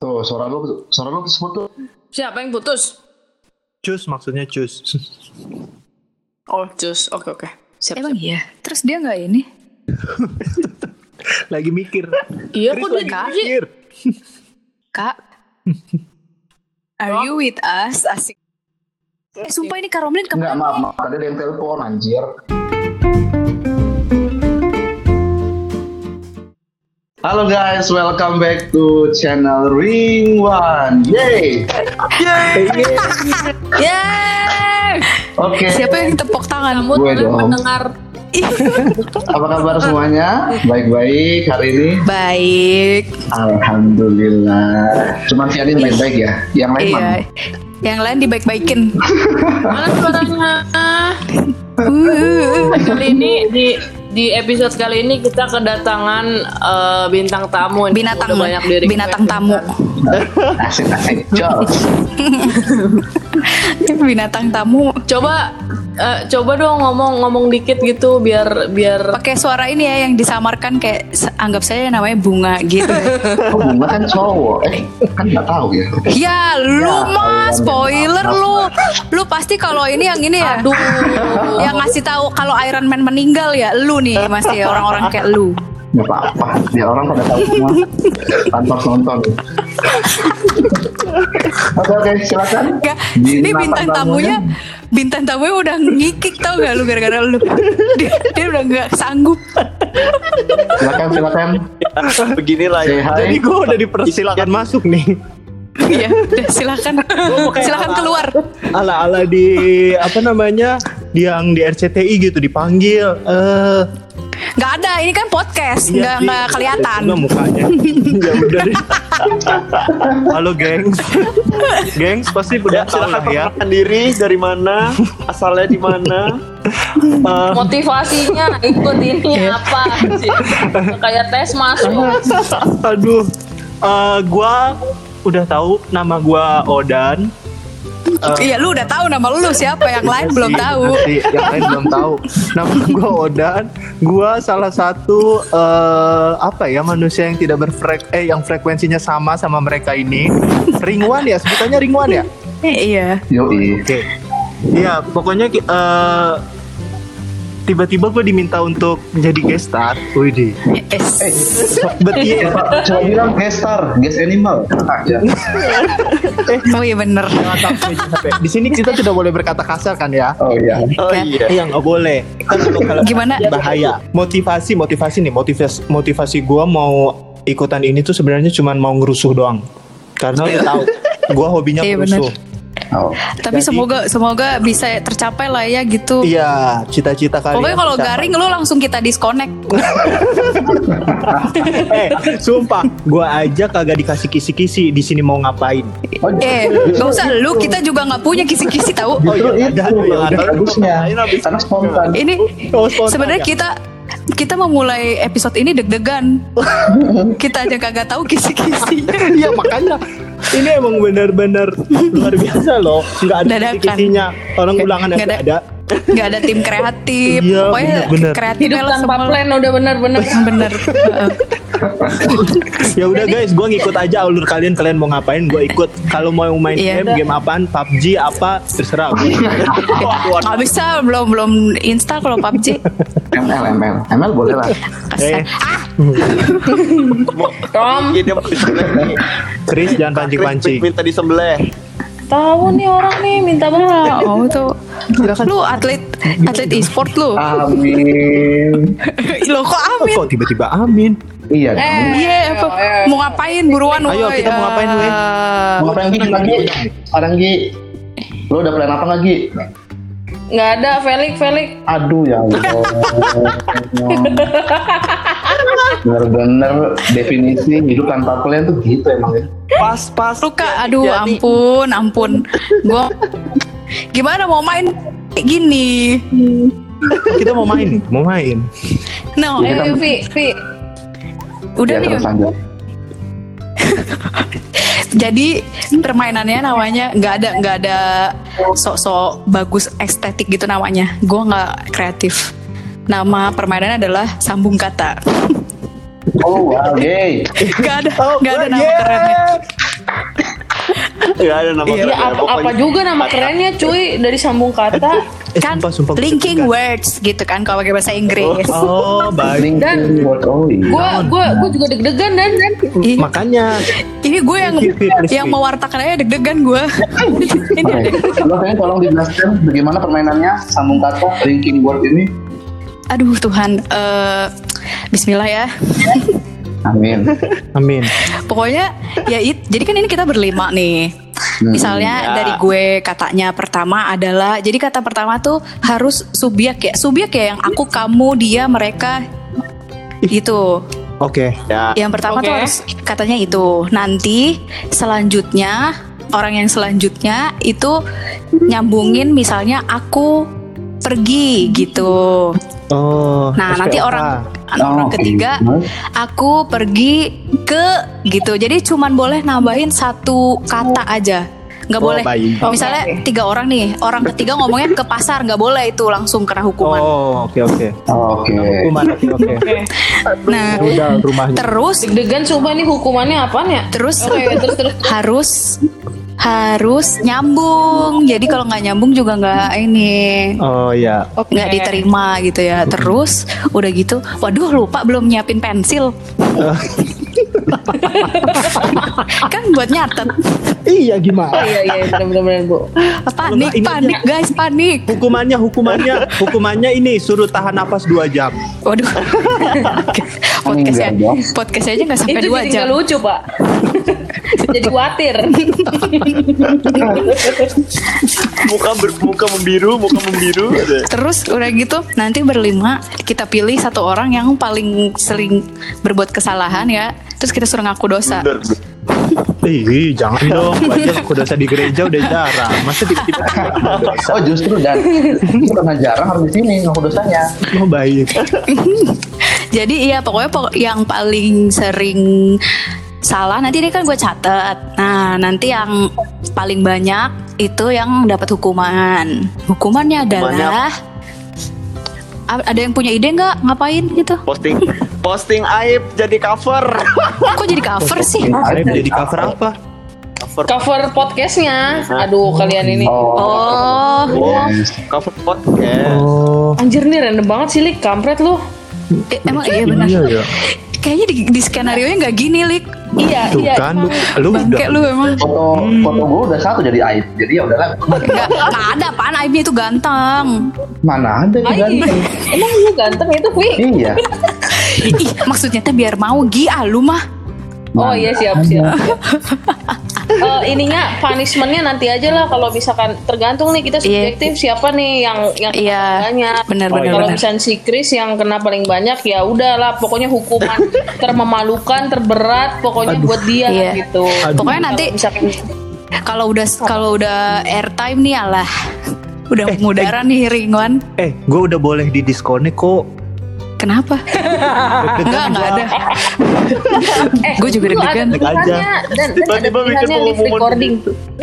Tuh, suara lu, suara lu tuh. Siapa yang putus? Cus maksudnya cus. Oh, cus. Oke, oke. Siap, Emang siap. iya? Terus dia nggak ini? lagi mikir. Iya, Chris kok dia mikir. Kak, are you with us? Asik. Eh, sumpah ini Kak Romlin Enggak, ke mana? maaf, maaf. Tadi ada yang telepon, anjir. Halo guys, welcome back to channel Ring One. Yay! Yeay! Oke, Siapa yang tepuk tangan? Kamu Gue dong. mendengar apa kabar semuanya? Baik-baik hari ini? Baik. Alhamdulillah. Cuman si Adin baik-baik ya. Yang lain mana? Iya. Yang lain dibaik-baikin. mana suaranya. Uh, Kali ini di di episode kali ini kita kedatangan eh, bintang tamu. Binatang, udah banyak di request. binatang tamu. Asik binatang tamu. Coba eh, coba dong ngomong-ngomong dikit gitu biar biar Pakai suara ini ya yang disamarkan kayak anggap saya namanya bunga gitu. Oh, bunga kan cowok. Eh, kan nggak tahu ya. ya, lu Ya, Allah. spoiler lu. Lu pasti kalau ini yang ini ya. aduh. Yang ngasih tahu kalau Iron Man meninggal ya lu nih masih orang-orang kayak lu. Nggak apa-apa. Biar orang pada tahu semua. Tanpa nonton. Oke oke silakan. Ini bintang tamunya bintang tamunya udah ngikik tau gak lu gara-gara lu. Dia, dia udah nggak sanggup. Silakan silakan. Beginilah Say ya. Jadi gue udah dipersilakan masuk nih. Iya, udah silakan. Silakan keluar. Ala-ala di apa namanya? Yang di RCTI gitu dipanggil. Eh, Nggak ada, ini kan podcast, iya nggak sih. nggak kelihatan. Udah mukanya. ya udah deh. Halo gengs. gengs pasti udah tahu lah ya. perkenalkan diri dari mana, asalnya di mana. Eh, motivasinya ikut ini apa sih? Kayak tes masuk. aduh. Eh, gua udah tahu nama gua Odan. Iya, lu udah tahu nama lu siapa, yang lain Iya belum sih, tahu. nanti yang lain belum tahu. Nama gue Odan. Gue salah satu eh, apa ya manusia yang tidak berfrek eh yang frekuensinya sama sama mereka ini. Ringwan ya sebutannya Ringwan ya. Iya. Yoi. Oke. Iya pokoknya eh, tiba-tiba gue diminta untuk menjadi guest star. Widih. Yes. But yeah. Coba, bilang guest star, guest animal. Aja. Oh iya bener. Di sini kita tidak boleh berkata kasar kan ya? Oh iya. Oh iya. Iya nggak boleh. Gimana? bahaya. Motivasi, motivasi nih, motivasi, motivasi gue mau ikutan ini tuh sebenarnya cuma mau ngerusuh doang. Karena udah tahu, gue hobinya Iya, ngerusuh. Oh. Tapi Jadi- semoga semoga bisa tercapai lah ya gitu. Iya, cita-cita kalian. Pokoknya kalau bisa- garing lu langsung kita disconnect. eh, sumpah, gue aja kagak dikasih kisi-kisi di sini mau ngapain. Oh, Eh, gak usah lu, kita juga nggak punya kisi-kisi tahu. Oh, iya, itu ada, bagusnya. Karena spontan. Ini Oh, spontan sebenarnya ya? kita kita memulai episode ini deg-degan. kita aja kagak tahu kisi-kisi. Iya makanya ini emang benar-benar luar biasa loh. Nggak ada kisi-kisinya. Orang ulangan nggak ada. ada. Nggak ada tim kreatif. Iya, Pokoknya bener-bener. kreatif Hidup tanpa semua. plan udah bener-bener. Bener. Heeh. Ya udah guys, gue ngikut aja alur kalian. Kalian mau ngapain? Gue ikut. Kalau mau main Iya. game, game apaan? PUBG apa? Terserah. Nggak bisa, belum belum install kalau PUBG. ML, ML. ML boleh lah. eh, Tom, disembelih nih. Chris jangan pancing-pancing. Minta disembelih. Tahu nih orang nih minta banget. Oh tuh. Lu atlet atlet e-sport lu. Amin. Lo kok amin? kok tiba-tiba amin? Iya. Eh. Iya, apa? Mau ngapain buruan Ayo, woy? kita mau ngapain, woy? Eh, Mau ngapain Gi? Lagi? Sekarang Gi. Lu udah plan apa nggak Gi? Nggak ada Felix, Felix. Aduh ya Allah. Bener-bener definisi hidup tanpa plan tuh gitu emang ya. Pas pas. Luka, aduh Jadi- ampun, ampun. Gua gimana mau main kayak gini? Kita mau main, mau main. No, Iya. Eh, Vi, Vi. udah Ya, nih. Jadi permainannya namanya nggak ada nggak ada sok-sok bagus estetik gitu namanya. Gue nggak kreatif. Nama permainannya adalah sambung kata. Oh wow, yay. Gak ada, Oh, nggak ada gue- nama yeah. kerennya. Nggak ada nama Iya, Ya kerennya, apa, apa juga nama kerennya cuy dari sambung kata. Eh, kan sumpah, sumpah, linking deg-degan. words gitu kan kalau pakai bahasa Inggris. Oh, baik. Dan- oh. Gua gua gua juga deg-degan dan dan Makanya ini gue yang Please, please, please. yang mewartakan aja deg-degan gue. Kalau kalian tolong dijelaskan bagaimana permainannya sambung kata linking word ini. Aduh Tuhan, eh, Bismillah ya. Amin. amin. Pokoknya ya it, jadi kan ini kita berlima nih. Hmm, Misalnya ya. dari gue katanya pertama adalah jadi kata pertama tuh harus subjek ya. Subjek ya yang aku, kamu, dia, mereka gitu. Oke. Ya. Yang pertama tuh Oke. harus katanya itu. Nanti selanjutnya orang yang selanjutnya itu nyambungin misalnya aku pergi gitu. Oh. Nah, nanti orang orang Oh, ketiga oke. aku pergi ke gitu. Jadi cuman boleh nambahin satu kata aja. Nggak Oh, boleh. baik. Misalnya tiga orang nih, orang ketiga ngomongnya ke pasar nggak boleh itu langsung kena hukuman. Oh, oke oke. Oke. Hukuman oke oke. Nah, Udah rumahnya. terus deg-degan coba nih hukumannya apaan ya? terus terus terus. harus harus nyambung. Jadi kalau nggak nyambung juga nggak ini Oh iya. Oke. nggak diterima gitu ya. Terus udah gitu, waduh lupa belum nyiapin pensil. kan buat nyatet. Iya gimana? Iya iya benar-benar bu. Panik, ini panik guys, panik. Hukumannya, hukumannya, hukumannya ini suruh tahan napas 2 jam. Waduh. podcastnya, podcastnya aja nggak sampai Itu dua jadi jam. nggak lucu pak. jadi khawatir. muka ber, muka membiru, muka membiru. Terus udah gitu nanti berlima kita pilih satu orang yang paling sering berbuat kesalahan ya. Terus kita suruh ngaku dosa. Bener. Ih, jangan dong. Banyak aku dosa di gereja udah jarang. Masa tiba-tiba dosa? Oh justru dan karena jarang harus di sini ngaku dosanya. Oh, baik. Jadi iya pokoknya pokok- yang paling sering salah nanti ini kan gue catet. Nah nanti yang paling banyak itu yang dapat hukuman. Hukumannya adalah A- ada yang punya ide nggak ngapain gitu? Posting posting aib jadi cover. Kok jadi cover sih? Aib jadi cover apa? Cover Cover podcastnya. Aduh kalian ini. Oh. Oh, cover podcast. Oh. Anjir nih random banget sih Lik, kampret lu. eh, emang iya benar. Iya ya. Kayaknya di, di skenario nya nggak gini, Lik. Iya, Tuh iya. kan lu, Bangke udah lu emang. Foto foto gue udah satu jadi aib. Jadi ya udahlah. Nggak, nggak ada apaan aibnya itu ganteng. Mana ada yang ganteng. emang lu ganteng itu, Wi? Iya. Ih, maksudnya teh biar mau Gi ah, lu mah. Oh iya siap siap. Eh, ininya punishmentnya nanti aja lah kalau misalkan tergantung nih kita Iya. subjektif siapa nih yang yang kena Iya, paling banyak. benar, Oh, benar, iya. Kalau benar. misalnya si Chris yang kena paling banyak ya udahlah pokoknya hukuman termemalukan terberat pokoknya buat dia Iya. gitu. Pokoknya nanti Kalau misalkan kalau udah kalau udah airtime nih alah. Udah Eh, mengudara nih Ringwan. Eh, gue udah boleh di diskonek kok. Kenapa? Enggak, enggak ada. eh Gua juga deg-degan. dan, Tiba-tiba live pengumuman recording.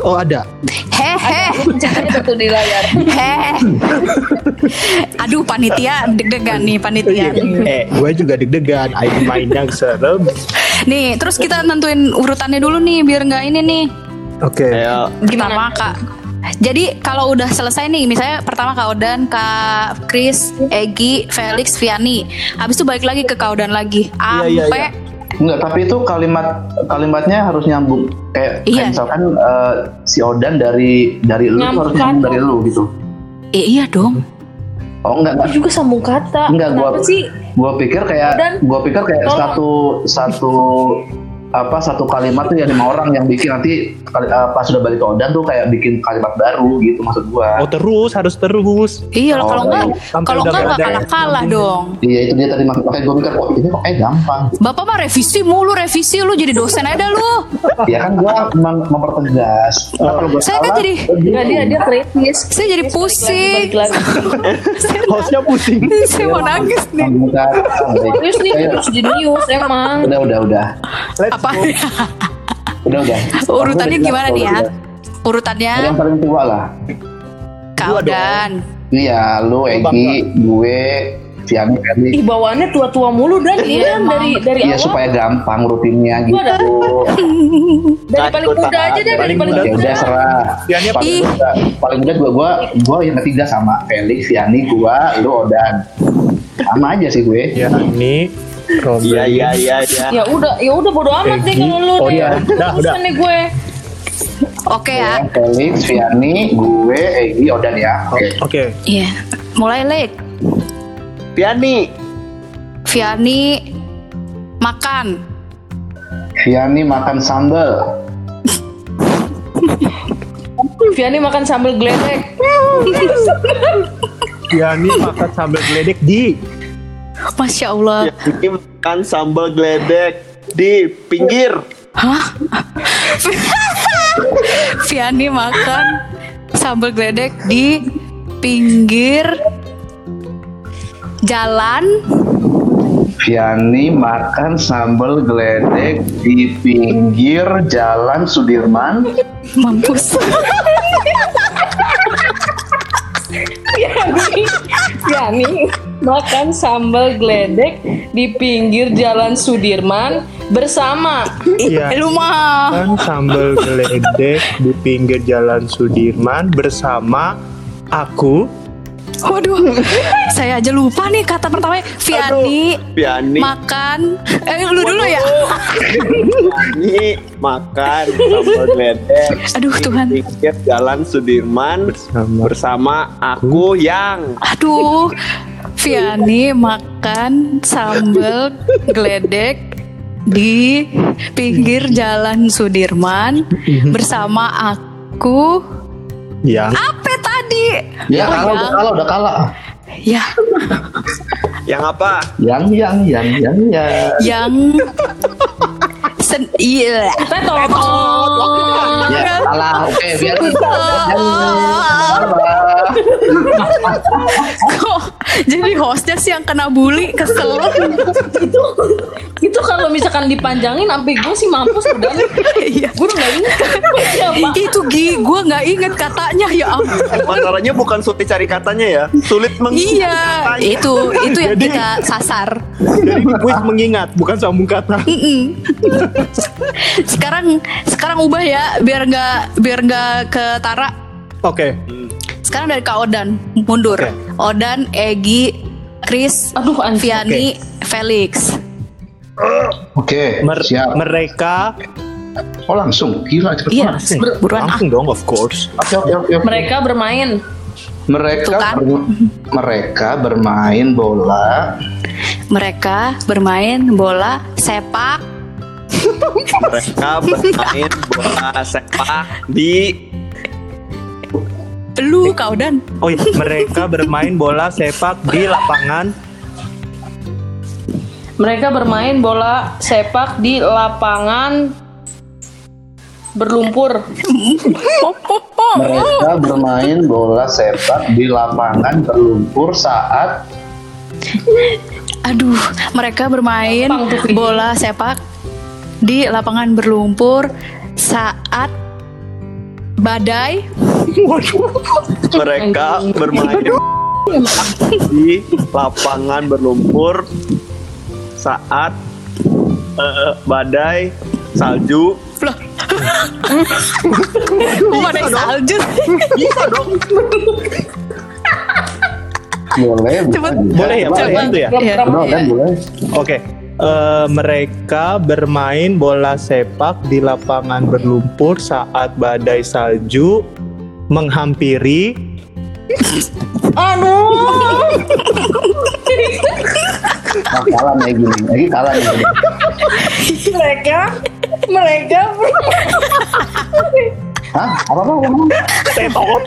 Oh ada. Hehe. Tuh di layar. Hehe. Aduh panitia deg-degan nih panitia. Eh, gue juga deg-degan. Ayo main yang serem. Nih, terus kita nentuin urutannya dulu nih biar nggak ini nih. Oke. Ayo. Pertama Kak. Jadi kalau udah selesai nih, misalnya pertama Kak Odan, Kak Chris, Egi, Felix, Viani. Habis itu balik lagi ke Kak Odan lagi. Iya, iya, Sampai Enggak, tapi itu kalimat kalimatnya harus nyambung. Kayak, kayak Iya. misalkan eh, si Odan dari dari lu harus Nyambung dari lu gitu. Eh, iya dong. Oh enggak enggak. Itu juga sambung kata. Enggak, gua- Kenapa sih? Gua pikir kayak Odan, gua pikir kayak tolong. satu satu apa satu kalimat tuh ya lima orang yang bikin nanti kali- eh, pas sudah balik ke Odan tuh kayak bikin kalimat baru gitu maksud gua. Oh terus harus terus. Iya, Oh, kalau enggak kalau enggak nggak ada. kalah-kalah dong. Iya itu dia tadi mak- makanya gue mikir oh ini kok kayak gampang. Bapak mah revisi mulu revisi lu jadi dosen aja lu. ya kan gue mem mempertegas. Nah, kalau gua Saya kan jadi- Enggak dia dia kritis. Saya jadi pusing. Hostnya pusing. Saya mau nangis nih. Bukan. Serius nih harus jenius emang. Udah udah udah Apa? udah udah. Urutannya gimana nih ya? udah. Urutannya Yang paling tua lah. Dong. Odan. Iya, lu, Egi, gue, Viani Felix. Ih bawaannya tua-tua mulu dan Iya, iya, dari dari Iya awal. supaya gampang rutinnya gitu. Dari paling muda aja deh, dari paling paling muda. Ya udah serah. Viani apa? Paling Ih. muda, paling muda gua gua gua yang ketiga sama Felix, Viani, gua, lu Odan. Sama aja sih gue. Ya, ini. Iya iya iya iya. Ya udah, ya udah bodo amat deh Egi. kalau lu Oh, nih. iya. Udah, udah. Nih gue. Oke ya. Ya, Felix, Viani, gue, Egi, Odan ya. Oke. Oke. Iya. Mulai Lek. Piani. Viani makan. Viani makan sambal. Viani makan sambal geledek. Viani makan sambal geledek di Masya Allah. Piani makan sambal geledek di pinggir. Hah? Viani makan sambal geledek di pinggir jalan Viani makan sambal geledek di pinggir jalan Sudirman. mampus. Viani, Viani makan sambal geledek di pinggir jalan Sudirman bersama. Iya. Eh, Lu mah. Makan sambal geledek di pinggir jalan Sudirman bersama aku. Waduh, saya aja lupa nih kata pertamanya. Viani Piani. makan. Eh, lu dulu ya. Piani makan sambal geledek. Aduh, di Tuhan. Pinggir jalan Sudirman Bersama. bersama aku yang Aduh, Viani makan sambal geledek di pinggir jalan Sudirman bersama aku. Yang Apa tadi? Ya Oh, kalah, udah yang- kalah, udah kalah. Ya, yang apa? Yang, yang, yang, yang, yang. yang sen iya. Tetot. Ya kalah, oke biar Kok jadi hostnya sih yang kena bully kesel. itu itu kalau misalkan dipanjangin sampai gue sih mampus udah Iya. gue udah nggak ingat siapa Itu Gi, gue nggak inget katanya ya ampun. Masalahnya bukan sulit cari katanya ya, sulit mengingat Iya, katanya. itu itu yang Jadi- kita sasar. Jadi ini kuis mengingat, bukan sambung kata. Mm-mm. sekarang sekarang ubah ya biar nggak biar nggak ketara. Oke. Sekarang dari Kak Odan mundur. Oke. Odan, Egi, Chris, aduh Viani, Felix. Oke, Mer- siap. mereka Oh langsung, gila cepet Iya, banget. ber- buruan langsung dong, of course. Oke, oke. oke. mereka bermain mereka Tuh kan. ber- mereka bermain bola Mereka bermain bola sepak Mereka bermain bola sepak di Kak Odan. Oh iya, mereka bermain bola sepak di lapangan. Mereka bermain bola sepak di lapangan berlumpur. Mereka bermain bola sepak di lapangan berlumpur saat Aduh, mereka bermain bola sepak di lapangan berlumpur saat badai mereka bermain di lapangan berlumpur saat eh, badai salju Loh. Badai salju? bisa dong boleh juga. Boleh ya, boleh Coba, itu ya? ya? kan boleh Oke. Eh, mereka bermain bola sepak di lapangan berlumpur saat badai salju menghampiri aduh Ah, kalah nih gini lagi kalah nih gini. mereka mereka Hah? apa apa apa tetot.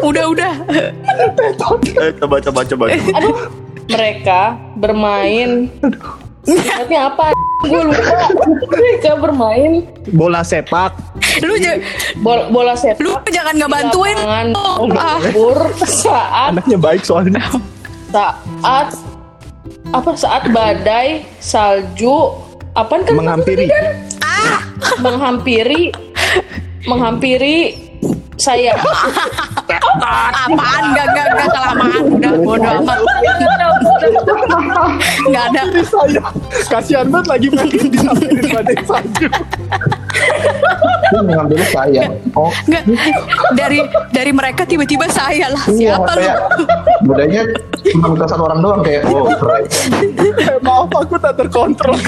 Udah, udah. eh, coba coba coba aduh mereka bermain Ingatnya apa? Gue lupa. Mereka bermain bola sepak. Lu ja- bola, bola sepak. lu jangan nggak bantuin. Oh, ah. saat Anaknya baik soalnya. saat apa saat badai salju apa kan Menghampiri. menghampiri menghampiri saya Apaan? Gak, gak, gak kelamaan. Udah, bodo amat. Nggak ada Ini saya kasihan banget lagi pengen disamperin badai salju. Dia mengambil saya. Oh, nggak dari dari mereka tiba-tiba saya lah iya, siapa lu budayanya cuma minta satu orang doang kayak oh keren. Eh, maaf aku tak terkontrol.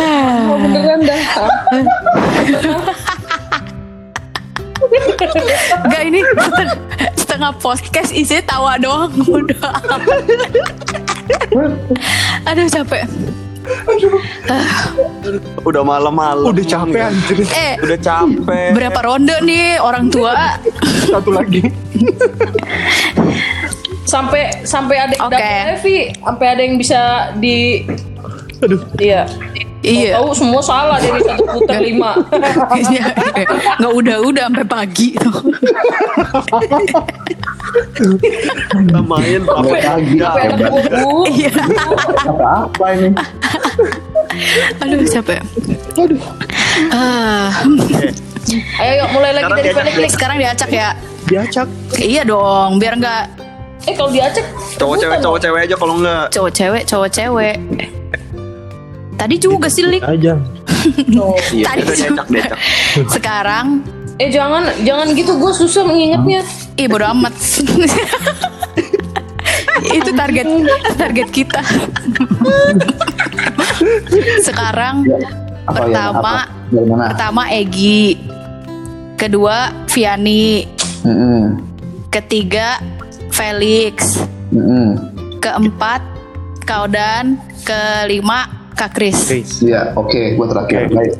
Oh, beneran dah. nggak ini setengah, setengah podcast isinya tawa doang udah aduh capek Udah malam-malam. Udah capek anjir. eh Udah capek. berapa ronde nih orang tua Satu lagi. Sampai sampai ada Evi, sampai ada yang bisa di Aduh. Iya. Iya Tahu semua salah dari satu putar lima. Iya. nggak udah-udah sampai pagi Kita main Sampai pagi. Iya Apa ini? aduh capek Ah, Ayo yuk mulai lagi Sekarang dari dulu. nih. sekarang diacak ya Diacak. iya dong biar nggak Eh kalau diacak cowok cewek cowok cewek aja kalau enggak. cowok cewek cowok cewek tadi juga sih Lik. Aja. Iya, Tadi juga. diacak. sekarang Eh jangan jangan gitu gue susah mengingatnya. ih bodo amat itu target target kita sekarang Apa ya? Pertama. Apa? Pertama Egi kedua Viani Mm-mm. ketiga Felix Mm-mm. keempat Kaudan kelima Kak Kris. Iya, oke, gue terakhir. Oke. Baik.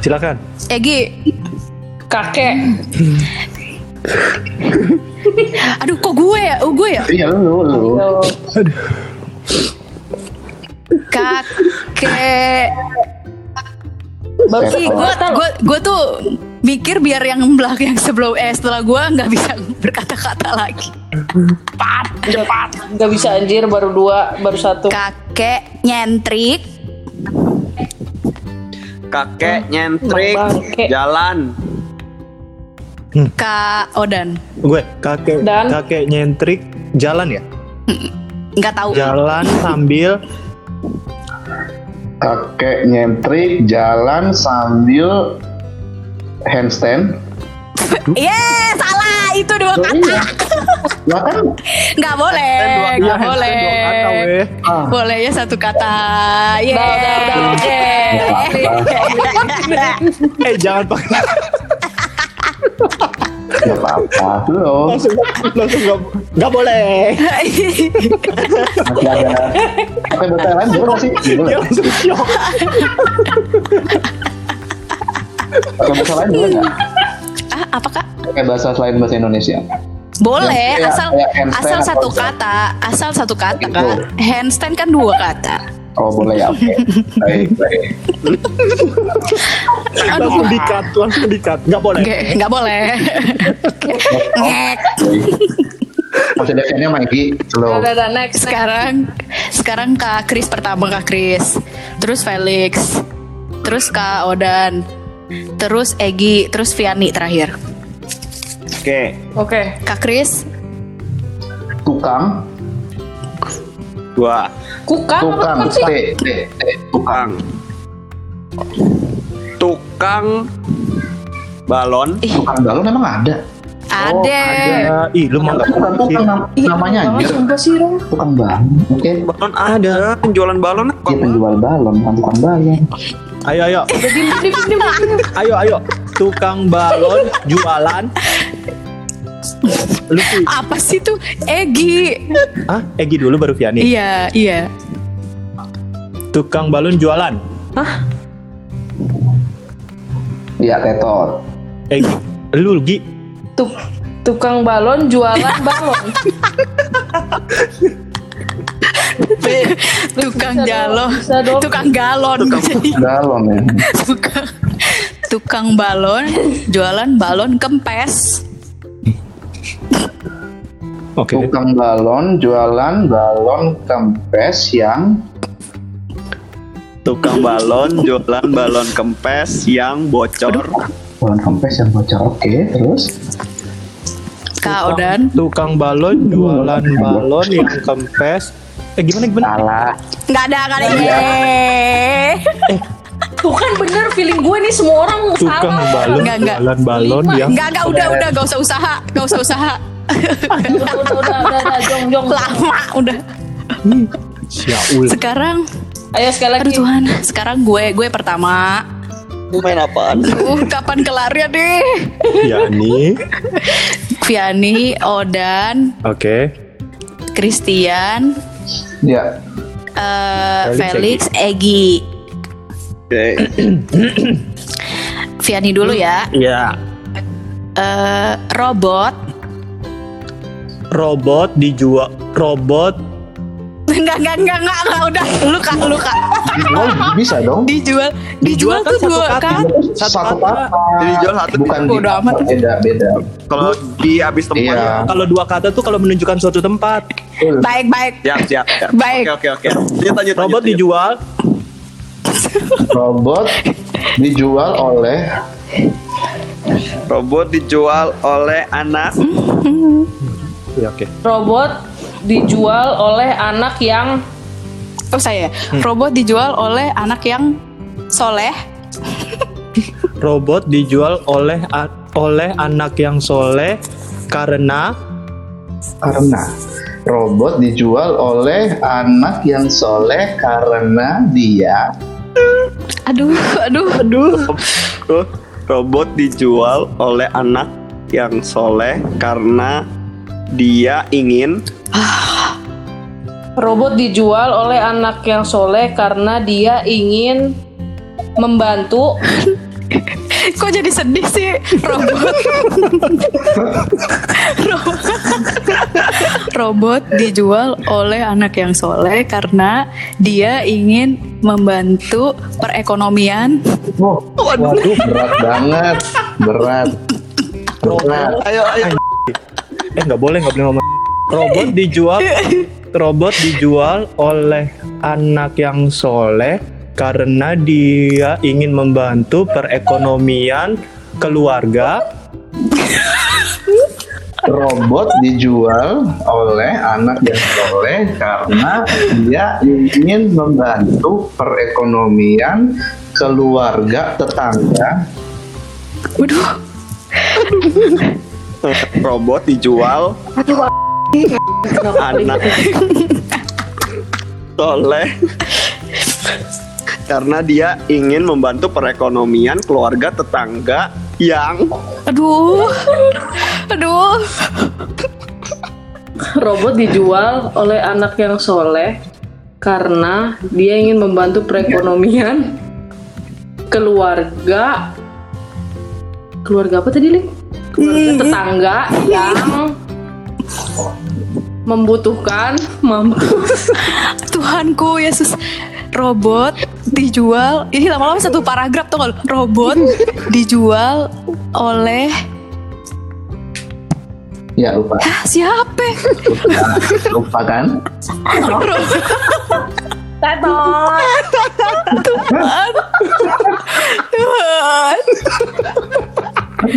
Silakan. Egi Kakek. aduh kok gue ya oh gue ya Iya lu lu. lu. kakek Baru Ih, gue gue gue tuh mikir biar yang belakang yang sebelum eh setelah gue nggak bisa berkata-kata lagi. Pat, Cepat. Gak bisa anjir baru dua, baru satu. kakek nyentrik, Kakek nyentrik Bangke. jalan. kak Odan, Gue kakek Dan? kakek nyentrik jalan ya. nggak tahu. Jalan sambil Kakek nyentrik jalan sambil handstand. Iya salah itu dua Oh, kata. iya. Lah kan Nggak boleh, Iya, boleh. kata, ah, Boleh ya satu kata. Iya. Udah, udah, udah, oke. eh jangan pakai nggak apa-apa. Belum. langsung nggak boleh. Masih ada. Bahasa lain boleh sih? Dia Boleh. langsung shock. Pakai bahasa lain boleh nggak? ah, apa kak? Pakai bahasa selain bahasa Indonesia. Boleh, asal handstand asal satu kata, asal satu kata kak. Handstand kan dua kata. Oh boleh ya. Oke. Baik baik. Langsung dikat, langsung dikat. Nggak boleh. Oke, nggak boleh. Ngek. Masih ada fan-nya Maggie. Slow. Udah, udah, next. next. Sekarang, sekarang Kak Kris pertama Kak Kris, terus Felix, terus Kak Odan, terus Egi, terus Viani terakhir. Oke, Oke. Kak Kris, Tukang. Dua Kukang apa Tukang. tukang sih? T. T. T. Tukang. tukang balon. Tukang balon memang ada. ada. Ya, ih lu mah sih. tukang nam- namanya anjir. sumpah sih, Rom. Tukang balon. Oke. Balon ada, penjualan balon apa? Dia penjual balon, bukan tukang balon. Ayo ayo. Udah. Ayo ayo. Tukang balon jualan. Lu. Apa sih tuh? Egi. Ah, Egi dulu baru Viani. Iya, iya. Tukang balon jualan. Iya, tetot. Egi. Lu Gi. Tuk, tukang balon jualan balon. Tukang dong. tukang galon. Ya. tukang tukang balon jualan balon kempes. Oke. Tukang balon jualan balon kempes yang Tukang balon jualan balon kempes yang bocor. balon kempes yang bocor. Oke, terus Kak Odan. Tukang balon jualan balon yang kempes. Eh gimana gimana? Salah. Nggak ada kali Yeay. Tuh kan gue nih semua orang Tukang salah. balon Enggak, enggak. jualan balon yang Enggak, enggak, udah, udah, gak usah usaha, gak usah usaha. Udah, udah, udah, udah, udah, jong, jong. Lama, udah. Syaul. Sekarang, Ayo sekali aduh lagi. Tuhan, sekarang gue, gue pertama. Lu main apaan? Uh, kapan kelarnya deh? Yani. Viani, Odan, Oke. Christian, Ya. eh, Felix, Felix, Egi. Oke. Viani dulu ya. Ya. Eh, robot. Robot dijual robot Enggak, enggak, enggak, enggak, enggak, udah. Lu kak, lu kak. Dijual bisa dong. Dijual, dijual, Dijual kan tuh satu dua kata. kan? Satu kata. Jadi jual satu. Bukan Bodo di- amat. Beda, beda. Kalau di habis tempat. Iya. kalau dua kata tuh kalau menunjukkan suatu tempat. Baik, baik. Siap, siap, siap. Baik. Oke, oke, oke. Robot lanjut. dijual Robot dijual oleh Robot dijual oleh anak. Ya oke. Robot dijual oleh anak yang Oh saya, robot dijual oleh anak yang soleh. Robot dijual oleh a- oleh anak yang soleh karena karena robot dijual oleh anak yang soleh karena dia Aduh, aduh, aduh. Ro- Robot dijual oleh anak yang soleh karena dia ingin robot dijual oleh anak yang soleh karena dia ingin membantu Kok jadi sedih sih? Robot? Ro- robot dijual oleh anak yang soleh karena dia ingin membantu perekonomian. oh, waduh. berat banget. Berat. Berat. Ayo ayo. Eh nggak boleh nggak boleh ngomong. Robot dijual. Robot dijual oleh anak yang soleh karena dia ingin membantu perekonomian keluarga. Robot dijual oleh anak yang soleh karena dia ingin membantu perekonomian keluarga tetangga. Waduh, robot dijual anak soleh karena dia ingin membantu perekonomian keluarga tetangga yang aduh, aduh. robot dijual oleh anak yang soleh karena dia ingin membantu perekonomian keluarga keluarga apa tadi Lik? keluarga tetangga yang membutuhkan mampus Tuhanku Yesus robot dijual. Ini lama-lama satu paragraf tuh robot dijual oleh ya lupa. Ah, siapa? Lupa. Kan? Tuhan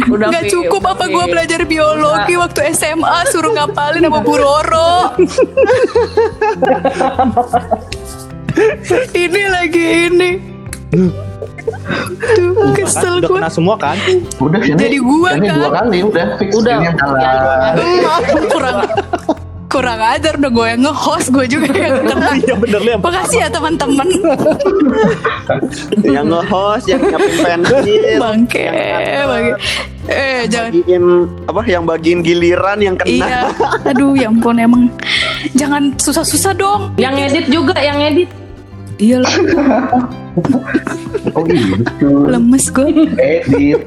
udah Fi, cukup udah, apa gue belajar biologi waktu SMA suruh ngapalin sama Bu Roro ini lagi ini. Tuh, kesel udah gue kena semua kan? Udah ini Jadi gua, ini kan? dua kali udah. Fix Udah. ini yang salah kurang kurang ajar udah gue yang nge-host gue juga yang kena iya bener lu yang makasih ya teman-teman. Yang nge-host yang nyiapin pensil bangke bangke. Eh jangan. bagiin apa yang bagiin giliran yang kena. Iya. Aduh ya ampun emang. Jangan susah-susah dong. Yang edit juga yang edit iya lah oh gitu lemes gue edit.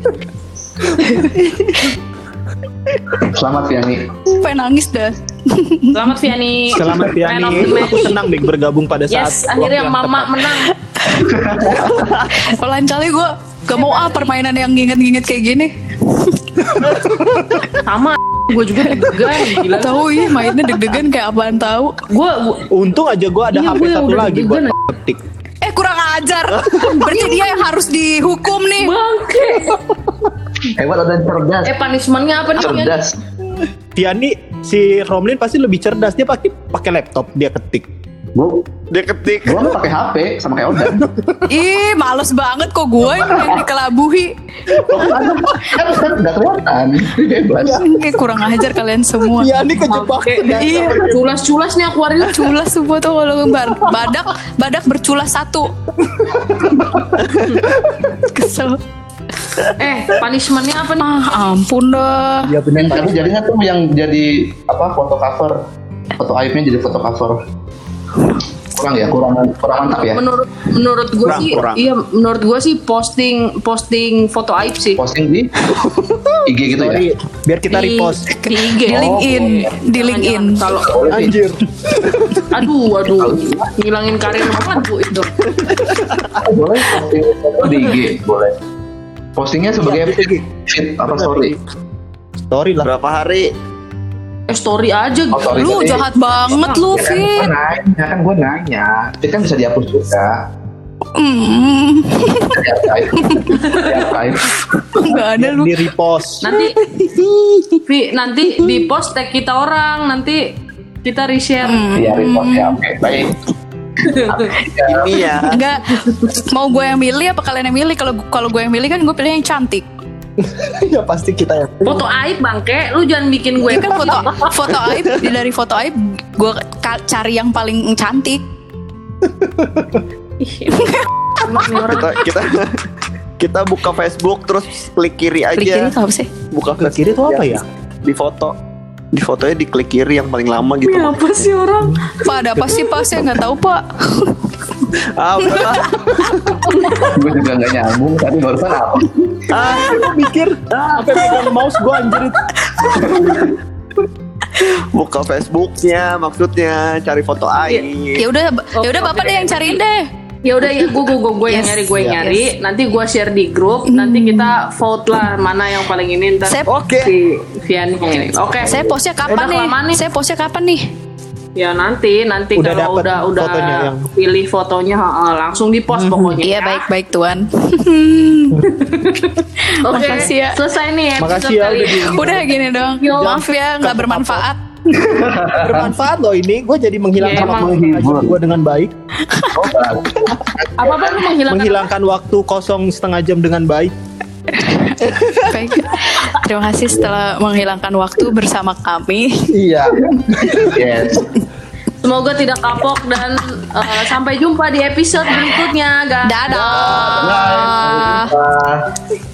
Selamat Fiani pengen nangis dah. Selamat Fiani Selamat match. aku senang nih bergabung pada saat yes akhirnya mama tepat. menang. Lain kali gue gak mau ah permainan yang nginget-nginget kayak gini. Sama gue juga deg-degan gila tahu iya mainnya deg-degan kayak apaan tahu. Gue Untung aja gue ada Iya, HP satu udah lagi buat ketik. eh kurang ajar. Berarti dia yang harus dihukum nih. Bangke. Hebat ada yang cerdas. Eh punishmentnya apa nih cerdas. Vianney si Romlin pasti lebih cerdas. Dia pakai pakai laptop dia ketik. Gue Dia ketik. gue pakai HP sama kayak Odan. Ih, males banget kok gue yang dikelabuhi. kan kan nggak kelihatan bebas. Kayak kurang ajar kalian semua. Vianney kejebak. Iya, Culas-culas nih akuarium. culas semua tuh kalau badak badak berculas satu. Kesel. Eh, punishmentnya apa nih? Ah, ampun dah. Ya benar. Tapi jadinya tuh yang jadi apa foto cover, foto aibnya jadi foto cover. Kurang ya, kurang kurang mantap ya. Menurut menurut gue Kurang, sih, kurang. iya menurut gue sih posting posting foto aib sih. Posting di IG gitu ya. Biar kita Di- repost. di IG. Di LinkedIn, di Jangan- LinkedIn. jangan. Kalau Anjir. aduh aduh ngilangin karir banget bu itu. Boleh posting foto di IG, boleh. Postingnya sebagai feed apa story? Story lah. Berapa hari? Eh story aja Oh, sorry, Lu sorry. jahat banget lu, Ya kan Fit. nanya, kan gue nanya. Itu kan bisa dihapus juga. Hmm, Di archive. Di archive. nggak ada lu. Di repost. Nanti Vi, nanti di post tag kita orang nanti kita reshare. Iya, report ya. Oke, baik. Ini ya. Enggak, mau gue yang milih apa kalian yang milih? Kalau kalau gue yang milih kan gue pilih yang cantik. Ya pasti kita ya. Foto aib bangke, lu jangan bikin gue kan foto foto aib dari foto aib gue cari yang paling cantik. Kita kita kita buka Facebook terus klik kiri aja. Klik kiri tuh apa sih? Buka Ke kiri tuh apa ya? Di foto. Di fotonya diklik kiri yang paling lama gitu. Ini apa sih orang? Pak ada apa sih pak? Saya nggak tahu pak. Ah, udahlah. gue juga nggak nyambung tadi barusan apa? Ah, Gue mikir, ah, apa megang mouse gue anjir itu. buka Facebooknya maksudnya cari foto aib. Ya udah, ya udah bapak deh yang cariin deh. Ya udah ya gue gue gue gue yang nyari gue yang yes. nyari. Nanti gue share di grup. Nanti kita vote lah mana yang paling ini ntar. Oke. Si ini. Oke. Saya postnya kapan Udah nih? kelamaan nih. Saya postnya kapan nih? Ya nanti nanti Udah kalau udah udah fotonya yang- pilih fotonya langsung di post pokoknya. Iya ya. baik baik tuan. Oke. Makasih ya. Selesai nih episode Makasih ya kali udah ini. di Udah gini dong. Yo. Maaf ya nggak bermanfaat. bermanfaat loh ini. Gue jadi menghilangkan Ya, emang. waktu gue dengan baik. Oh. Apa apa lu menghilangkan? Menghilangkan waktu kosong setengah jam dengan baik. Baik. Terima kasih setelah menghilangkan waktu bersama kami. Iya. Yes. Semoga tidak kapok dan eh, sampai jumpa di episode berikutnya, guys. Dadah. Bye.